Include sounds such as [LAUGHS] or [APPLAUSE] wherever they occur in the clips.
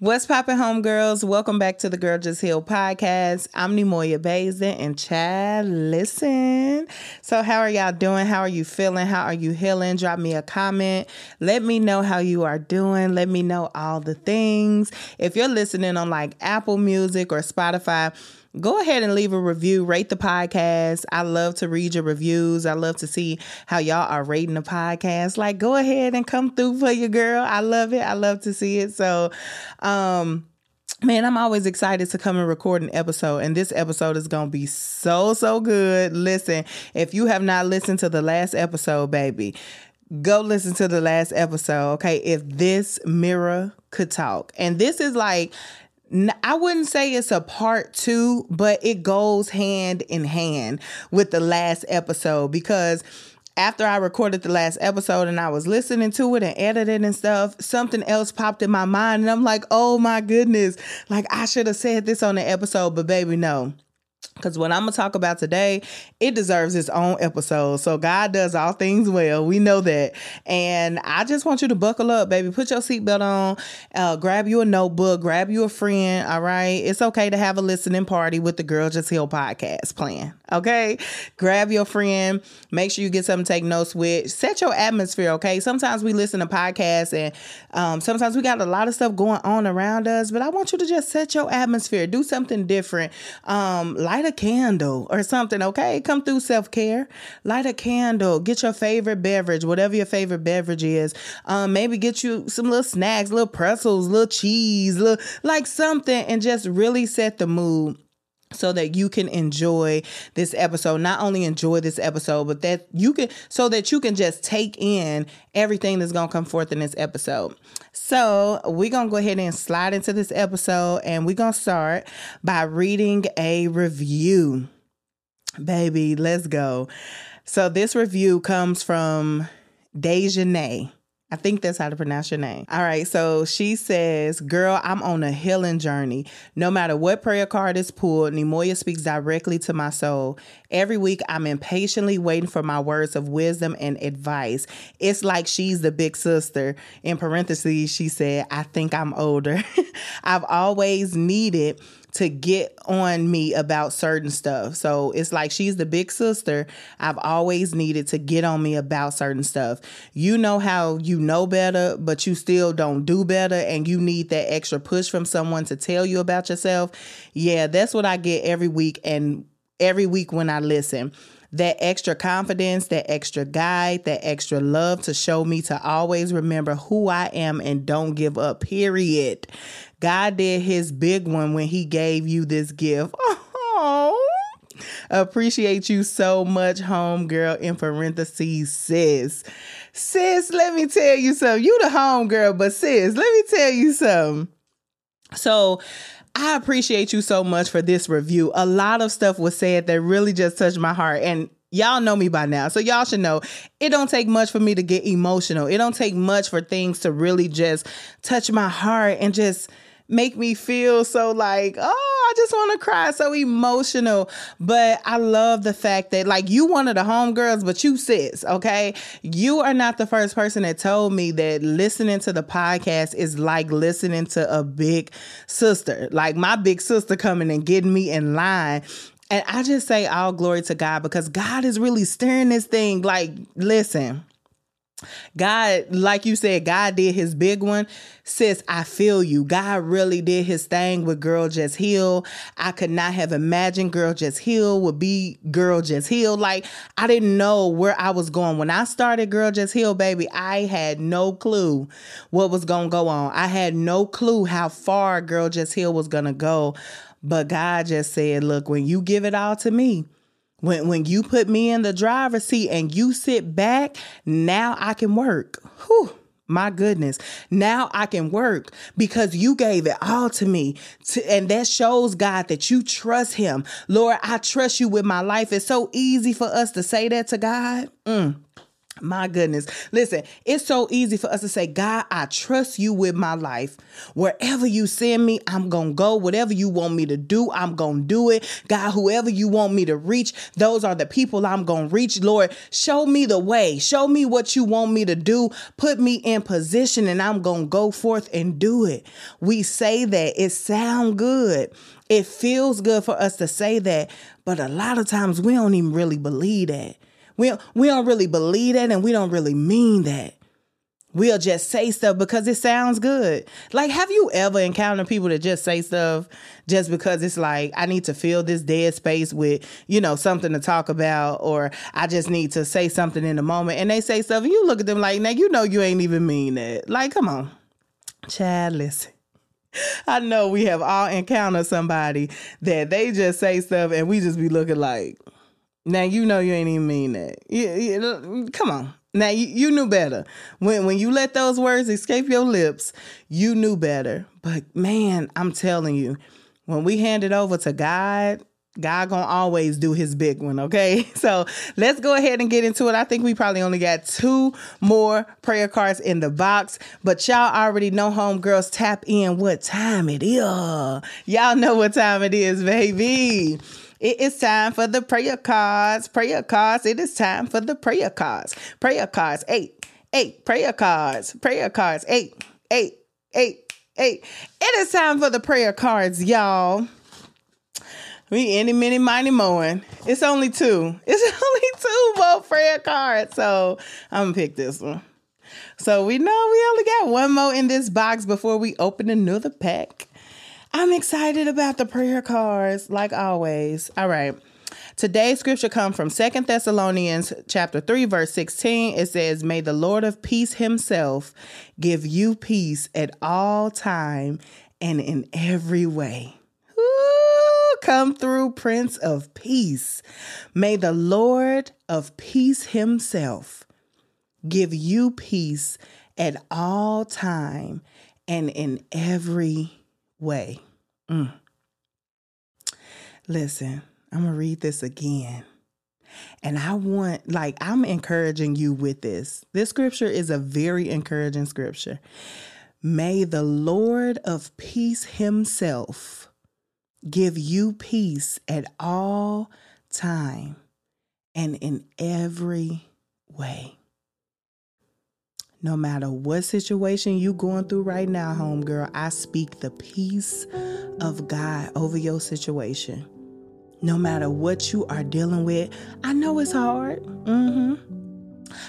What's poppin', homegirls? Welcome back to the Girl Just Heal podcast. I'm Neimoya Bazin and Chad. Listen. So, how are y'all doing? How are you feeling? How are you healing? Drop me a comment. Let me know how you are doing. Let me know all the things. If you're listening on like Apple Music or Spotify, go ahead and leave a review, rate the podcast. I love to read your reviews. I love to see how y'all are rating the podcast. Like, go ahead and come through for your girl. I love it. I love to see it. So, um, Man, I'm always excited to come and record an episode, and this episode is going to be so, so good. Listen, if you have not listened to the last episode, baby, go listen to the last episode, okay? If this mirror could talk. And this is like, I wouldn't say it's a part two, but it goes hand in hand with the last episode because after I recorded the last episode and I was listening to it and editing and stuff, something else popped in my mind. And I'm like, oh my goodness, like I should have said this on the episode, but baby, no. Because what I'm going to talk about today, it deserves its own episode. So God does all things well. We know that. And I just want you to buckle up, baby. Put your seatbelt on, uh, grab you a notebook, grab you a friend. All right. It's okay to have a listening party with the Girl Just Heal podcast plan. Okay. Grab your friend. Make sure you get something to take notes with. Set your atmosphere. Okay. Sometimes we listen to podcasts and um, sometimes we got a lot of stuff going on around us, but I want you to just set your atmosphere. Do something different. Um, light a candle or something, okay? Come through self care. Light a candle. Get your favorite beverage, whatever your favorite beverage is. Um, maybe get you some little snacks, little pretzels, little cheese, little, like something, and just really set the mood so that you can enjoy this episode. Not only enjoy this episode but that you can so that you can just take in everything that's going to come forth in this episode. So we're going to go ahead and slide into this episode and we're going to start by reading a review. Baby let's go. So this review comes from Dejanay. I think that's how to pronounce your name. All right. So she says, Girl, I'm on a healing journey. No matter what prayer card is pulled, Neimoya speaks directly to my soul. Every week, I'm impatiently waiting for my words of wisdom and advice. It's like she's the big sister. In parentheses, she said, I think I'm older. [LAUGHS] I've always needed to get on me about certain stuff. So it's like she's the big sister. I've always needed to get on me about certain stuff. You know how you know better, but you still don't do better, and you need that extra push from someone to tell you about yourself. Yeah, that's what I get every week, and every week when I listen that extra confidence, that extra guide, that extra love to show me to always remember who I am and don't give up, period. God did his big one when he gave you this gift. [LAUGHS] Oh, appreciate you so much, home girl. In parentheses, sis. Sis, let me tell you something. You the home girl, but sis, let me tell you something. So, I appreciate you so much for this review. A lot of stuff was said that really just touched my heart. And y'all know me by now so y'all should know it don't take much for me to get emotional it don't take much for things to really just touch my heart and just make me feel so like, oh, I just want to cry, so emotional. But I love the fact that, like, you one of the homegirls, but you sis, okay? You are not the first person that told me that listening to the podcast is like listening to a big sister, like my big sister coming and getting me in line. And I just say all glory to God because God is really stirring this thing. Like, listen. God, like you said, God did his big one. Sis, I feel you. God really did his thing with Girl Just Heal. I could not have imagined Girl Just Heal would be Girl Just Heal. Like, I didn't know where I was going. When I started Girl Just Heal, baby, I had no clue what was going to go on. I had no clue how far Girl Just Heal was going to go. But God just said, look, when you give it all to me, when when you put me in the driver's seat and you sit back, now I can work. Whew. My goodness. Now I can work because you gave it all to me. To, and that shows God that you trust him. Lord, I trust you with my life. It's so easy for us to say that to God. Mm. My goodness. Listen, it's so easy for us to say, God, I trust you with my life. Wherever you send me, I'm going to go. Whatever you want me to do, I'm going to do it. God, whoever you want me to reach, those are the people I'm going to reach. Lord, show me the way. Show me what you want me to do. Put me in position and I'm going to go forth and do it. We say that. It sound good. It feels good for us to say that, but a lot of times we don't even really believe that. We we don't really believe that and we don't really mean that. We'll just say stuff because it sounds good. Like, have you ever encountered people that just say stuff just because it's like, I need to fill this dead space with, you know, something to talk about, or I just need to say something in the moment. And they say stuff, and you look at them like, now you know you ain't even mean that. Like, come on. Chad, listen. I know we have all encountered somebody that they just say stuff and we just be looking like, now you know you ain't even mean that. You, you, come on. Now you, you knew better. When when you let those words escape your lips, you knew better. But man, I'm telling you, when we hand it over to God, God gonna always do his big one, okay? [LAUGHS] So let's go ahead and get into it. I think we probably only got two more prayer cards in the box, but y'all already know homegirls tap in what time it is. Y'all know what time it is, baby. It is time for the prayer cards. Prayer cards. It is time for the prayer cards. Prayer cards. Eight. Eight. Prayer cards. Prayer cards. Eight. Eight. Eight. Eight. It is time for the prayer cards, y'all. We any, mini, mighty, mowing. It's only two. [LAUGHS] It's only two more prayer cards. So I'm gonna pick this one. So we know we only got one more in this box before we open another pack. I'm excited about the prayer cards, like always. All right. Today's scripture comes from Second Thessalonians chapter 3 verse 16. It says, "May the Lord of peace himself give you peace at all time and in every way." Ooh, come through Prince of Peace. May the Lord of peace himself give you peace at all time and in every way. Mm. Listen, I'm going to read this again. And I want, like, I'm encouraging you with this. This scripture is a very encouraging scripture. May the Lord of peace himself give you peace at all time and in every way no matter what situation you going through right now, homegirl, I speak the peace of God over your situation. No matter what you are dealing with, I know it's hard. Mm-hmm.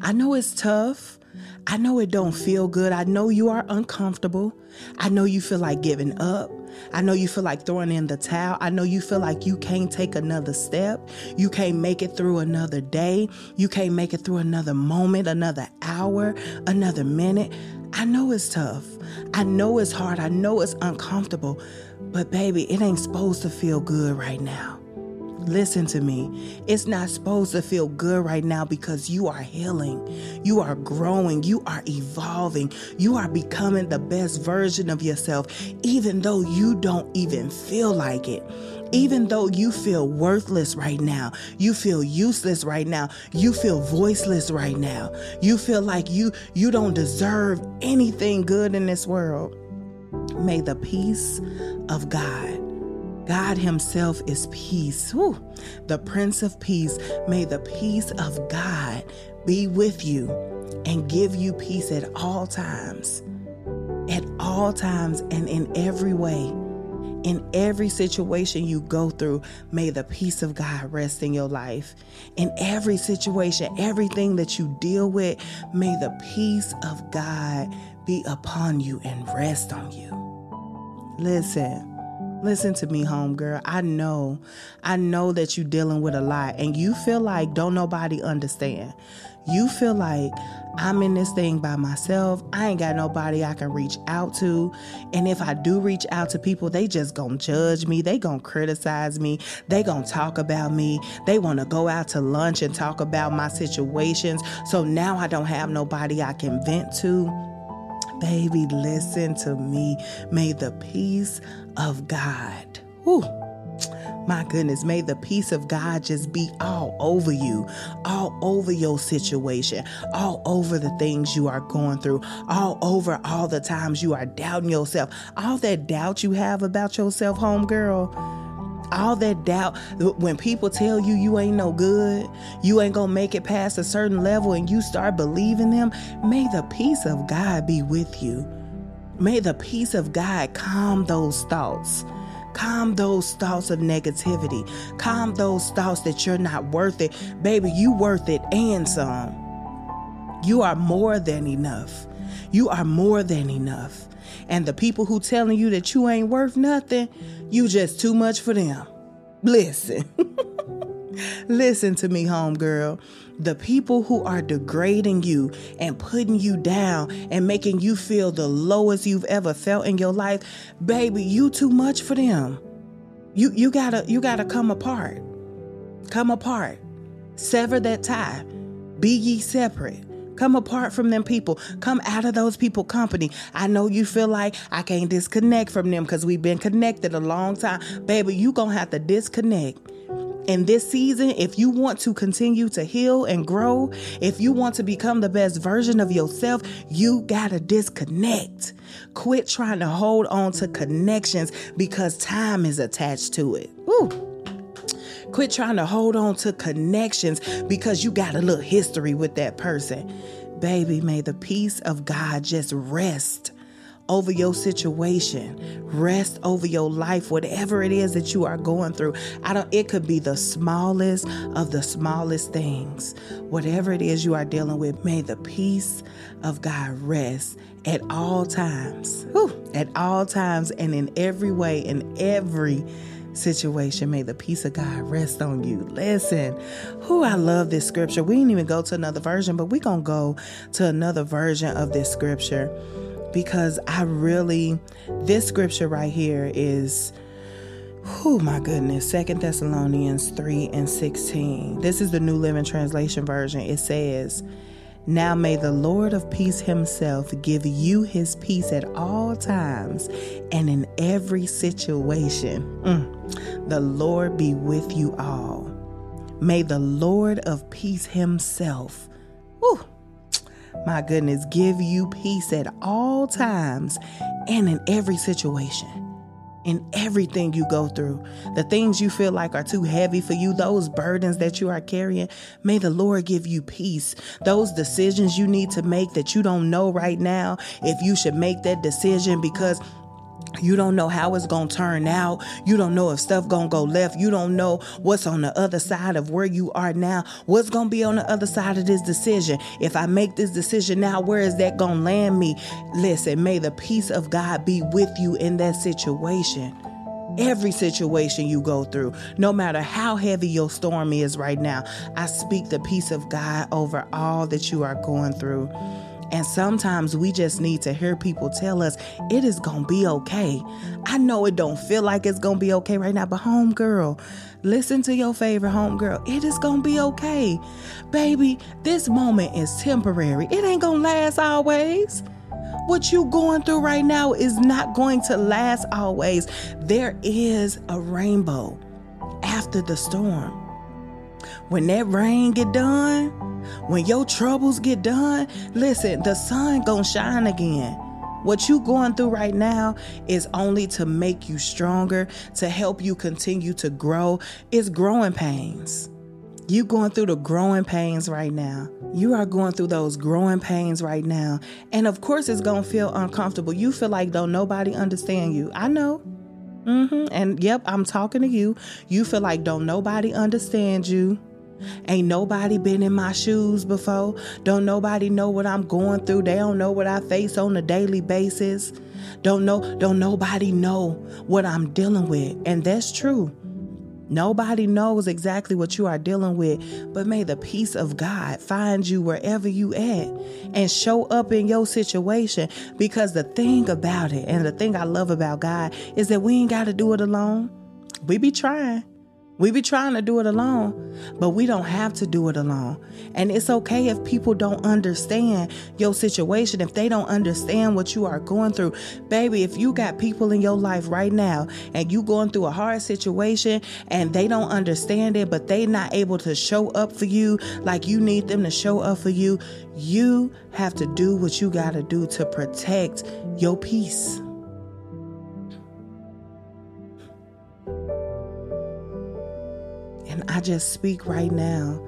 I know it's tough. I know it don't feel good. I know you are uncomfortable. I know you feel like giving up. I know you feel like throwing in the towel. I know you feel like you can't take another step. You can't make it through another day. You can't make it through another moment, another hour, another minute. I know it's tough. I know it's hard. I know it's uncomfortable. But baby, it ain't supposed to feel good right now. Listen to me. It's not supposed to feel good right now because you are healing. You are growing. You are evolving. You are becoming the best version of yourself, even though you don't even feel like it. Even though you feel worthless right now, you feel useless right now, you feel voiceless right now. You feel like you you don't deserve anything good in this world. May the peace of God God Himself is peace. The Prince of Peace. May the peace of God be with you and give you peace at all times. At all times and in every way. In every situation you go through, may the peace of God rest in your life. In every situation, everything that you deal with, may the peace of God be upon you and rest on you. Listen. Listen to me, homegirl. I know, I know that you're dealing with a lot and you feel like don't nobody understand. You feel like I'm in this thing by myself. I ain't got nobody I can reach out to. And if I do reach out to people, they just gonna judge me. They gonna criticize me. They gonna talk about me. They wanna go out to lunch and talk about my situations. So now I don't have nobody I can vent to. Baby, listen to me. May the peace of God. Whew, my goodness, may the peace of God just be all over you, all over your situation, all over the things you are going through, all over all the times you are doubting yourself, all that doubt you have about yourself, homegirl all that doubt when people tell you you ain't no good you ain't gonna make it past a certain level and you start believing them may the peace of god be with you may the peace of god calm those thoughts calm those thoughts of negativity calm those thoughts that you're not worth it baby you worth it and some you are more than enough you are more than enough and the people who telling you that you ain't worth nothing you just too much for them. Listen. [LAUGHS] Listen to me, homegirl. The people who are degrading you and putting you down and making you feel the lowest you've ever felt in your life, baby, you too much for them. You you gotta you gotta come apart. Come apart. Sever that tie. Be ye separate. Come apart from them people. Come out of those people company. I know you feel like I can't disconnect from them because we've been connected a long time. Baby, you to have to disconnect. In this season, if you want to continue to heal and grow, if you want to become the best version of yourself, you got to disconnect. Quit trying to hold on to connections because time is attached to it. Woo. Quit trying to hold on to connections because you got a little history with that person. Baby, may the peace of God just rest over your situation, rest over your life, whatever it is that you are going through. I don't it could be the smallest of the smallest things. Whatever it is you are dealing with, may the peace of God rest at all times. Whew, at all times and in every way, in every situation. May the peace of God rest on you. Listen, who I love this scripture. We didn't even go to another version, but we're going to go to another version of this scripture because I really, this scripture right here is. Oh my goodness, Second Thessalonians 3 and 16. This is the New Living Translation version. It says, now may the Lord of peace himself give you his peace at all times and in every situation. Mm. The Lord be with you all. May the Lord of peace himself, my goodness, give you peace at all times and in every situation in everything you go through. The things you feel like are too heavy for you, those burdens that you are carrying, may the Lord give you peace. Those decisions you need to make that you don't know right now if you should make that decision because you don't know how it's going to turn out. You don't know if stuff going to go left. You don't know what's on the other side of where you are now. What's going to be on the other side of this decision? If I make this decision now, where is that going to land me? Listen, may the peace of God be with you in that situation. Every situation you go through, no matter how heavy your storm is right now, I speak the peace of God over all that you are going through. And sometimes we just need to hear people tell us it is going to be okay. I know it don't feel like it's going to be okay right now, but homegirl, listen to your favorite homegirl. It is going to be okay. Baby, this moment is temporary. It ain't going to last always. What you going through right now is not going to last always. There is a rainbow after the storm. When that rain get done, when your troubles get done, listen, the sun gonna shine again. What you going through right now is only to make you stronger, to help you continue to grow. It's growing pains. You going through the growing pains right now. You are going through those growing pains right now. And of course it's going to feel uncomfortable. You feel like don't nobody understand you. I know. Mm-hmm. And yep, I'm talking to you. You feel like don't nobody understand you. Ain't nobody been in my shoes before. Don't nobody know what I'm going through. They don't know what I face on a daily basis. Don't know, don't nobody know what I'm dealing with. And that's true. Nobody knows exactly what you are dealing with, but may the peace of God find you wherever you at and show up in your situation because the thing about it and the thing I love about God is that we ain't got to do it alone. We be trying. We be trying to do it alone, but we don't have to do it alone. And it's okay if people don't understand your situation, if they don't understand what you are going through. Baby, if you got people in your life right now and you going through a hard situation and they don't understand it, but they not able to show up for you like you need them to show up for you, you have to do what you got to do to protect your peace. And I just speak right now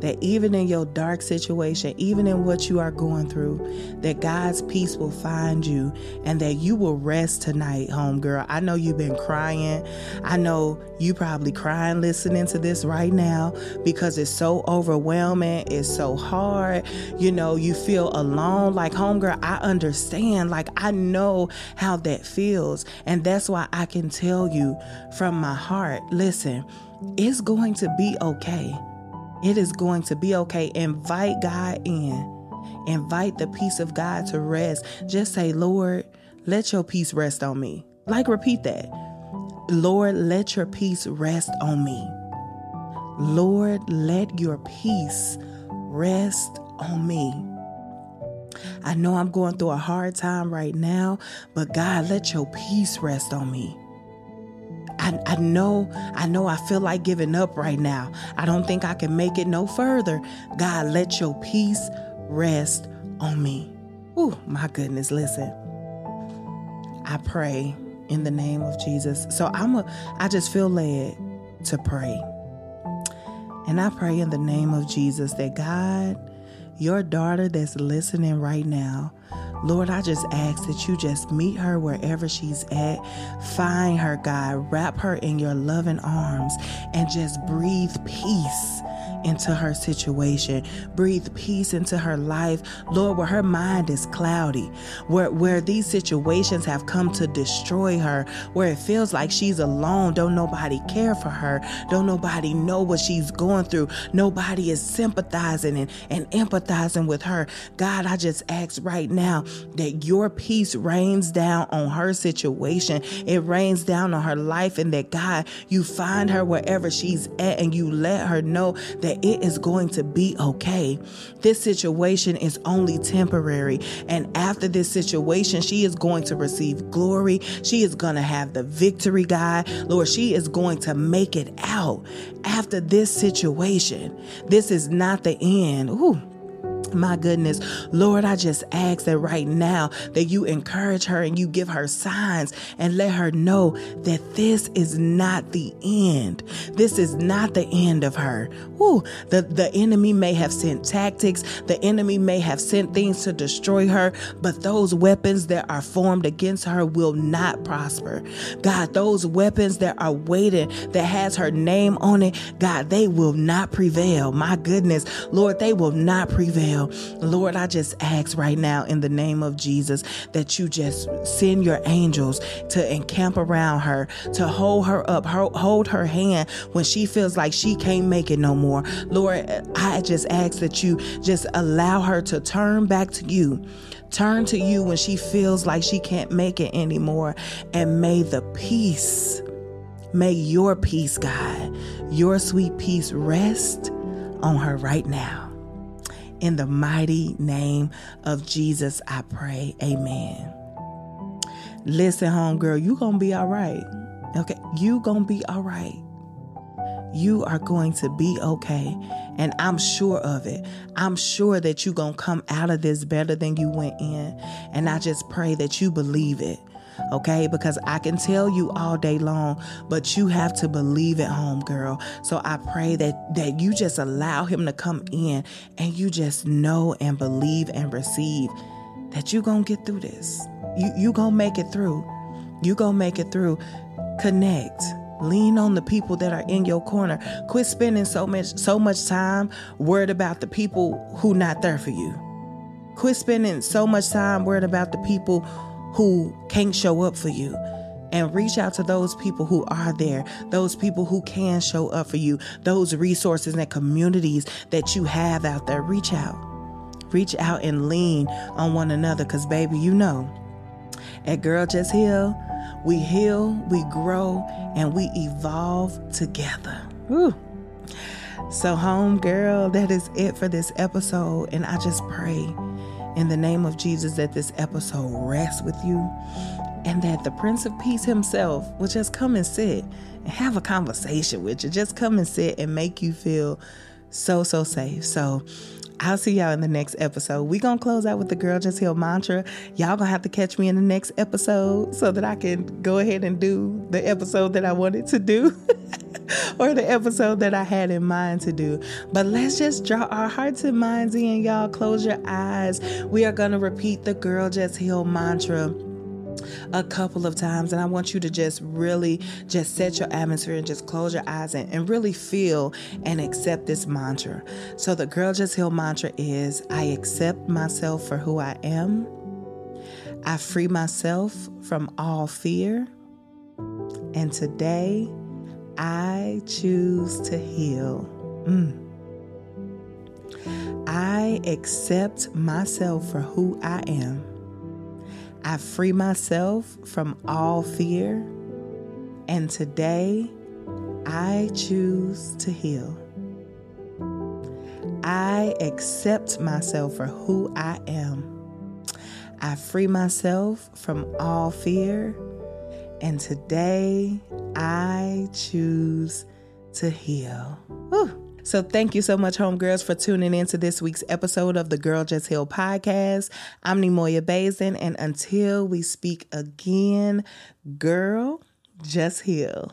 that even in your dark situation, even in what you are going through, that God's peace will find you and that you will rest tonight, homegirl. I know you've been crying. I know you probably crying listening to this right now because it's so overwhelming. It's so hard. You know, you feel alone. Like, homegirl, I understand. Like, I know how that feels. And that's why I can tell you from my heart listen, it's going to be okay. It is going to be okay. Invite God in. Invite the peace of God to rest. Just say, Lord, let your peace rest on me. Like, repeat that. Lord, let your peace rest on me. Lord, let your peace rest on me. I know I'm going through a hard time right now, but God, let your peace rest on me. I, I know, I know I feel like giving up right now. I don't think I can make it no further. God, let your peace rest on me. Oh, my goodness, listen. I pray in the name of Jesus. So I'm a I just feel led to pray. And I pray in the name of Jesus that God, your daughter that's listening right now, Lord, I just ask that you just meet her wherever she's at. Find her, God. Wrap her in your loving arms and just breathe peace into her situation. Breathe peace into her life. Lord, where her mind is cloudy, where, where these situations have come to destroy her, where it feels like she's alone, don't nobody care for her, don't nobody know what she's going through, nobody is sympathizing and, and empathizing with her. God, I just ask right now that your peace rains down on her situation. It rains down on her life, and that God, you find her wherever she's at and you let her know that that it is going to be okay. This situation is only temporary. And after this situation, she is going to receive glory. She is going to have the victory, God. Lord, she is going to make it out after this situation. This is not the end. Ooh my goodness. Lord, I just ask that right now that you encourage her and you give her signs and let her know that this is not the end. This is not the end of her. Ooh, the, the enemy may have sent tactics, the enemy may have sent things to destroy her, but those weapons that are formed against her will not prosper. God, those weapons that are waiting, that has her name on it, God, they will not prevail. My goodness, Lord, they will not prevail. Lord, I just ask right now in the name of Jesus that you just send your angels to encamp around her, to hold her up, hold her hand when she feels like she can't make it no more. Lord, I just ask that you just allow her to turn back to you. Turn to you when she feels like she can't make it anymore. And may the peace, may your peace, God, your sweet peace rest on her right now In the mighty name of Jesus, I pray. Amen. Listen, homegirl, you gonna be all right. Okay, you gonna be all right. You are going to be okay. And I'm sure of it. I'm sure that you're going to come out of this better than you went in. And I just pray that you believe it. Okay, because I can tell you all day long, but you have to believe it, home girl. So I pray that that you just allow him to come in and you just know and believe and receive that you're gonna get through this. You you gonna make it through. You gonna make it through. Connect. Lean on the people that are in your corner. Quit spending so much so much time worried about the people who not there for you. Quit spending so much time worried about the people who can't show up for you. And reach out to those people who are there, those people who can show up for you, those resources and communities that you have out there. Reach out. Reach out and lean on one another because, baby, you know, at Girl Just Heal, we heal, we grow, and we evolve together. Woo. So, home girl, that is it for this episode. And I just pray in the name of Jesus that this episode rests with you and that the Prince of Peace himself will just come and sit and have a conversation with you. Just come and sit and make you feel so, so safe. So, I'll see y'all in the next episode. we going to close out with the Girl Just Heal mantra. Y'all going to have to catch me in the next episode so that I can go ahead and do the episode that I wanted to do [LAUGHS] or the episode that I had in mind to do. But let's just draw our hearts and minds in, y'all. Close your eyes. We are going to repeat the Girl Just Heal mantra a couple of times and i want you to just really just set your atmosphere and just close your eyes and, and really feel and accept this mantra so the girl just heal mantra is i accept myself for who i am i free myself from all fear and today i choose to heal mm. I accept myself for who I am. I free myself from all fear, and today I choose to heal. I accept myself for who I am. I free myself from all fear, and today I choose to heal. So thank you so much, homegirls, for tuning in to this week's episode of the Girl Just Heal podcast. I'm Neimoya Bazin, and until we speak again, girl, just heal.